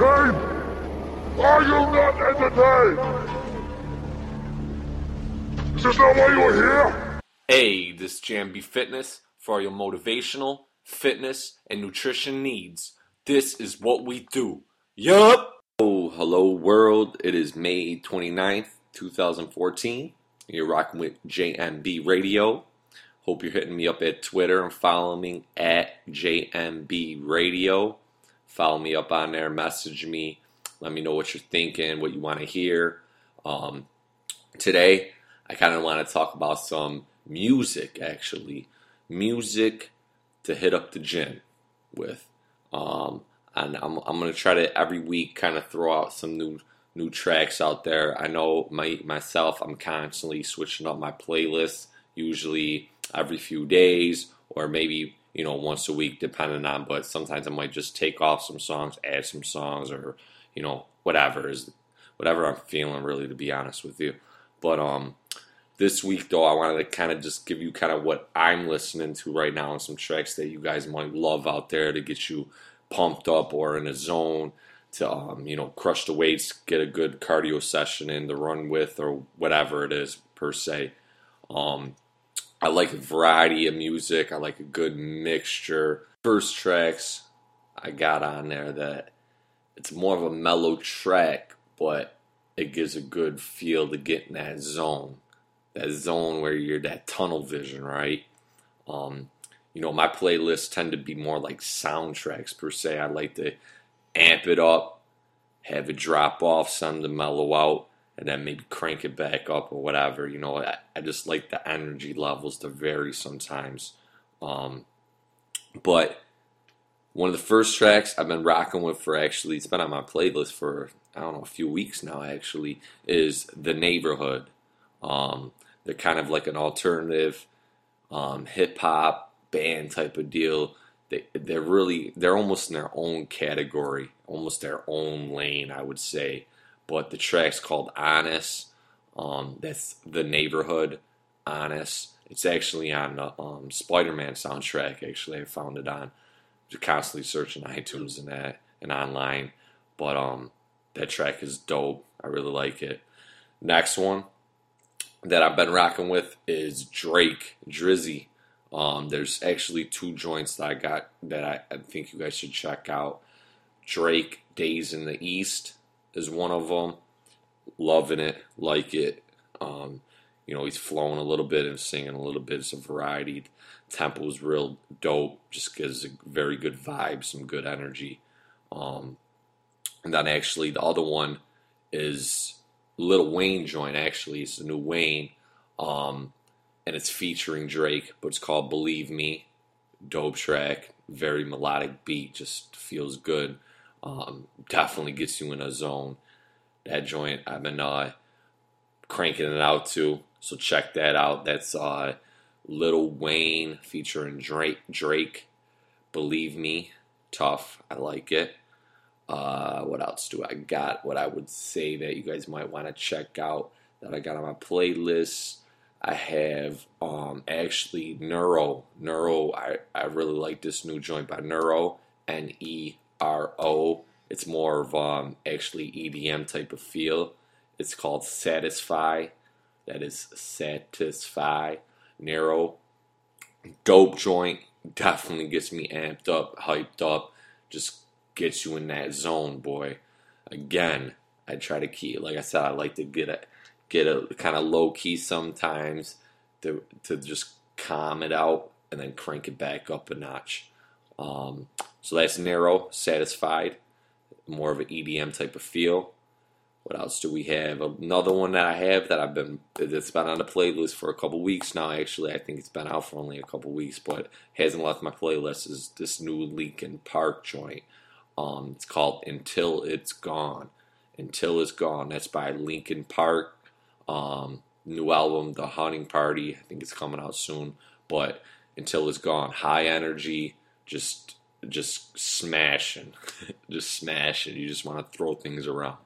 entertained? Are you not entertained? Is this not why you are here? Hey, this is Jambi Fitness for all your motivational, fitness, and nutrition needs. This is what we do. Yup! Oh, hello world. It is May 29th, 2014. You're rocking with JMB Radio. Hope you're hitting me up at Twitter and following me at JMB Radio. Follow me up on there, message me, let me know what you're thinking, what you want to hear. Um, today, I kind of want to talk about some music, actually. Music to hit up the gym with. Um, and I'm, I'm going to try to every week kind of throw out some new new tracks out there. I know my myself, I'm constantly switching up my playlist, usually every few days or maybe you know once a week, depending on. But sometimes I might just take off some songs, add some songs, or you know whatever is whatever I'm feeling. Really, to be honest with you, but um. This week, though, I wanted to kind of just give you kind of what I'm listening to right now and some tracks that you guys might love out there to get you pumped up or in a zone to um, you know crush the weights, get a good cardio session in to run with or whatever it is per se. Um, I like a variety of music. I like a good mixture. First tracks I got on there that it's more of a mellow track, but it gives a good feel to get in that zone. That zone where you're that tunnel vision, right? Um, you know, my playlists tend to be more like soundtracks per se. I like to amp it up, have it drop off, some to mellow out, and then maybe crank it back up or whatever. You know, I, I just like the energy levels to vary sometimes. Um, but one of the first tracks I've been rocking with for actually, it's been on my playlist for, I don't know, a few weeks now actually, is The Neighborhood. Um, they're kind of like an alternative um, hip hop band type of deal. They, they're really, they're almost in their own category, almost their own lane, I would say. But the track's called Honest. Um, that's The Neighborhood, Honest. It's actually on the um, Spider Man soundtrack, actually. I found it on Just constantly searching iTunes and that and online. But um, that track is dope. I really like it. Next one that I've been rocking with is Drake Drizzy. Um, there's actually two joints that I got that I, I think you guys should check out. Drake Days in the East is one of them. Loving it, like it. Um, you know, he's flowing a little bit and singing a little bit. It's a variety. Tempo is real dope. Just gives a very good vibe, some good energy. Um, and then actually the other one is Lil Wayne joint. Actually, it's a new Wayne, um, and it's featuring Drake, but it's called Believe Me. Dope track, very melodic beat, just feels good. Um, definitely gets you in a zone. That joint I've been uh, cranking it out to, so check that out. That's uh, Lil Wayne featuring Drake. Drake, believe me, tough. I like it. Uh, what else do I got? What I would say that you guys might want to check out that I got on my playlist. I have um, actually Nero. Nero, I, I really like this new joint by Nero, N E R O. It's more of um, actually EDM type of feel. It's called Satisfy. That is Satisfy. Nero. Dope joint. Definitely gets me amped up, hyped up. Just gets you in that zone, boy. Again, I try to keep, like I said, I like to get a get a kind of low key sometimes to to just calm it out and then crank it back up a notch. Um, so that's Nero, satisfied, more of an EDM type of feel. What else do we have? Another one that I have that I've been that's been on the playlist for a couple weeks now. Actually, I think it's been out for only a couple weeks, but hasn't left my playlist. Is this new Linkin Park joint? Um, it's called Until It's Gone. Until It's Gone. That's by Linkin Park. Um, new album, The Hunting Party. I think it's coming out soon. But Until It's Gone, high energy, just just smashing, just smashing. You just want to throw things around.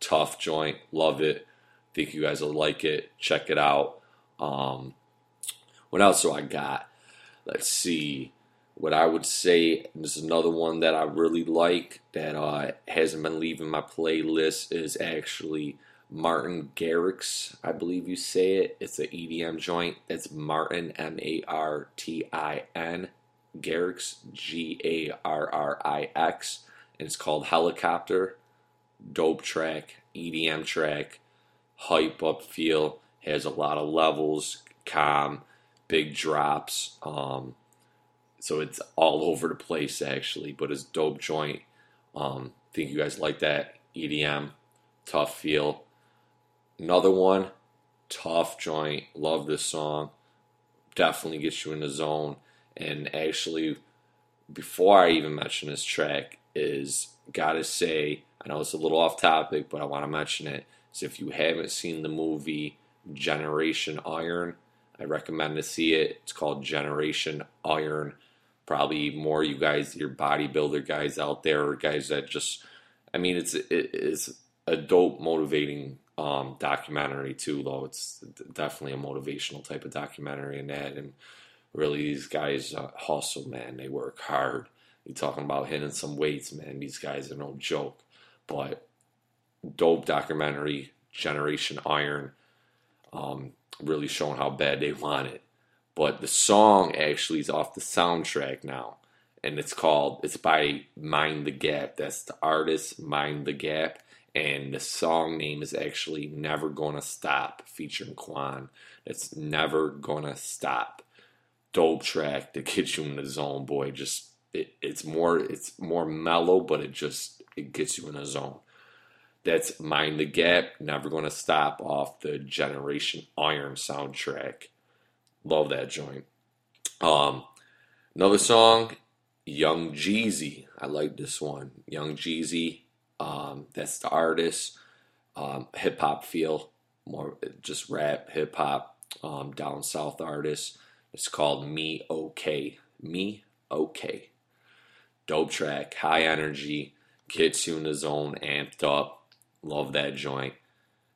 Tough joint, love it. Think you guys will like it. Check it out. Um, what else do I got? Let's see. what I would say, this is another one that I really like that uh, hasn't been leaving my playlist, is actually Martin Garrix, I believe you say it. It's an EDM joint. It's Martin, M A R T I N, Garrix, G A R R I X, and it's called Helicopter. Dope track, EDM track, hype up feel, has a lot of levels, calm, big drops. Um, so it's all over the place actually, but it's dope joint. Um, think you guys like that EDM, tough feel. Another one, tough joint. Love this song. Definitely gets you in the zone. And actually, before I even mention this track, is gotta say, I know it's a little off topic, but I want to mention it. Is if you haven't seen the movie Generation Iron, I recommend to see it. It's called Generation Iron. Probably more you guys, your bodybuilder guys out there, or guys that just, I mean, it's it, it's a dope, motivating um, documentary too. Though it's definitely a motivational type of documentary in that, and really these guys uh, hustle, man. They work hard. You're talking about hitting some weights, man. These guys are no joke. But dope documentary, Generation Iron, um, really showing how bad they want it. But the song actually is off the soundtrack now. And it's called, it's by Mind the Gap. That's the artist, Mind the Gap. And the song name is actually Never Gonna Stop, featuring Quan. It's Never Gonna Stop. Dope track that gets you in the zone, boy. Just it, it's more it's more mellow, but it just it gets you in the zone. That's Mind the Gap, Never Gonna Stop off the Generation Iron soundtrack. Love that joint. Um, another song, Young Jeezy. I like this one. Young Jeezy. Um, that's the artist. Um, hip hop feel, more just rap, hip hop, um, down south artist. It's called Me Okay. Me Okay. Dope track, high energy, gets you in the zone, amped up. Love that joint.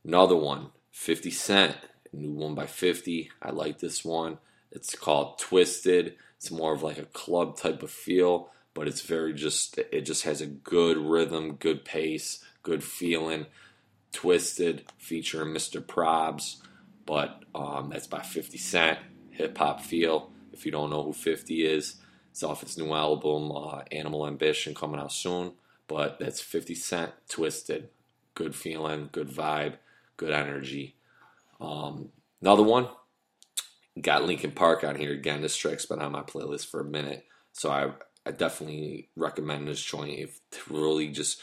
Another one, 50 Cent, new one by 50. I like this one. It's called Twisted. It's more of like a club type of feel, but it's very just, it just has a good rhythm, good pace, good feeling. Twisted, featuring Mr. Probz, but um, that's by 50 Cent. Hip hop feel. If you don't know who 50 is, it's off his new album, uh, Animal Ambition, coming out soon. But that's 50 Cent, Twisted good feeling, good vibe, good energy. Um, another one, got Linkin Park on here again. This track's been on my playlist for a minute, so I I definitely recommend this joint. If really just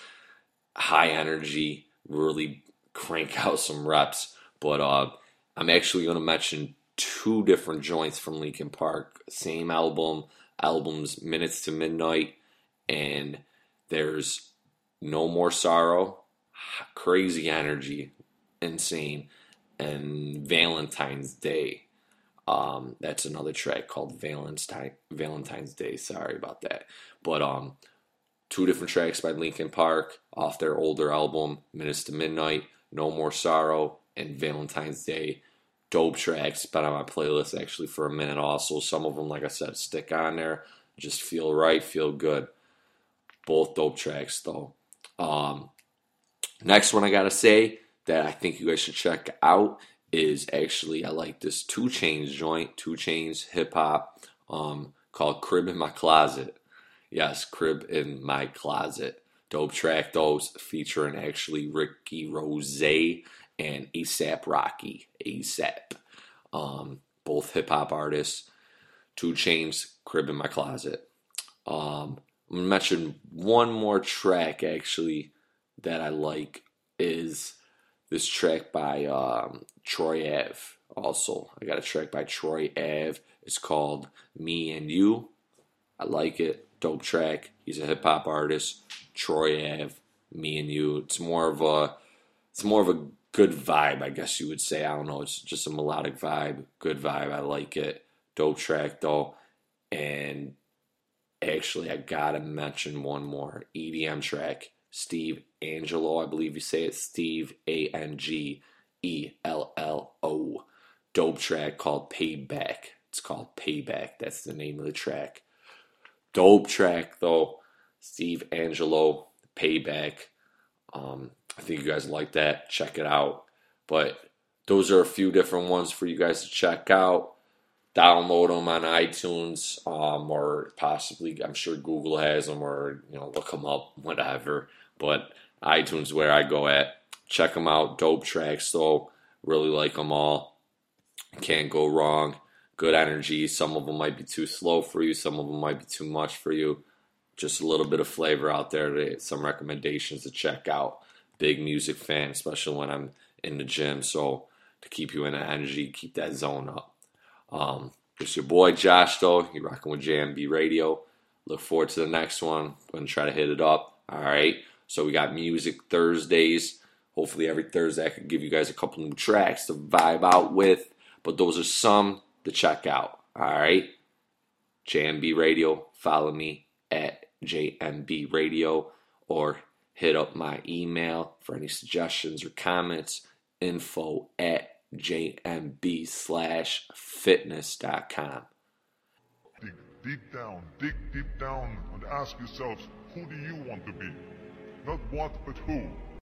high energy, really crank out some reps. But uh, I'm actually going to mention two different joints from Linkin Park. Same album, albums Minutes to Midnight, and there's No More Sorrow crazy energy, insane, and Valentine's Day. Um, that's another track called Valentine Valentine's Day. Sorry about that, but um, two different tracks by Linkin Park off their older album Minutes to Midnight, No More Sorrow, and Valentine's Day. Dope tracks, been on my playlist actually for a minute. Also, some of them, like I said, stick on there. Just feel right, feel good. Both dope tracks though. Um, Next one I gotta say that I think you guys should check out is actually I like this 2 Chainz joint, 2 Chainz hip hop, um, called Crib in My Closet. Yes, Crib in My Closet. Dope track those featuring actually Ricky Rose and ASAP Rocky. ASAP. Um, both hip hop artists. 2 Chainz, Crib in My Closet. Um, I'm gonna mention one more track actually that I like is this track by um, Troy Ave. Also, I got a track by Troy Ave. It's called Me and You. I like it. Dope track. He's a hip hop artist. Troy Ave. Me and You. It's more of a. It's more of a good vibe, I guess you would say. I don't know. It's just a melodic vibe. Good vibe. I like it. Dope track though. And actually, I gotta mention one more EDM track. Steve Angello, I believe you say it, Steve A N G E L L O. Dope track called Payback. It's called Payback. That's the name of the track. Dope track though. Steve Angello, Payback. Um, I think you guys like that. Check it out. But those are a few different ones for you guys to check out. Download them on iTunes, um, or possibly I'm sure Google has them, or you know look them up, whatever. But iTunes where I go at. Check them out. Dope tracks though. Really like them all. Can't go wrong. Good energy. Some of them might be too slow for you. Some of them might be too much for you. Just a little bit of flavor out there. some recommendations to check out. Big music fan, especially when I'm in the gym. So to keep you in the energy, keep that zone up. Um, it's your boy Josh, though. You're rocking with JMB Radio. Look forward to the next one. Gonna try to hit it up. All right. So we got music Thursdays. Hopefully every Thursday I could give you guys a couple new tracks to vibe out with. But those are some to check out. All right. JMB Radio. Follow me at JMB Radio or hit up my email for any suggestions or comments. Info at jmb slash fitness.com. Dig deep down, dig deep down and ask yourselves, who do you want to be? Not what, but who.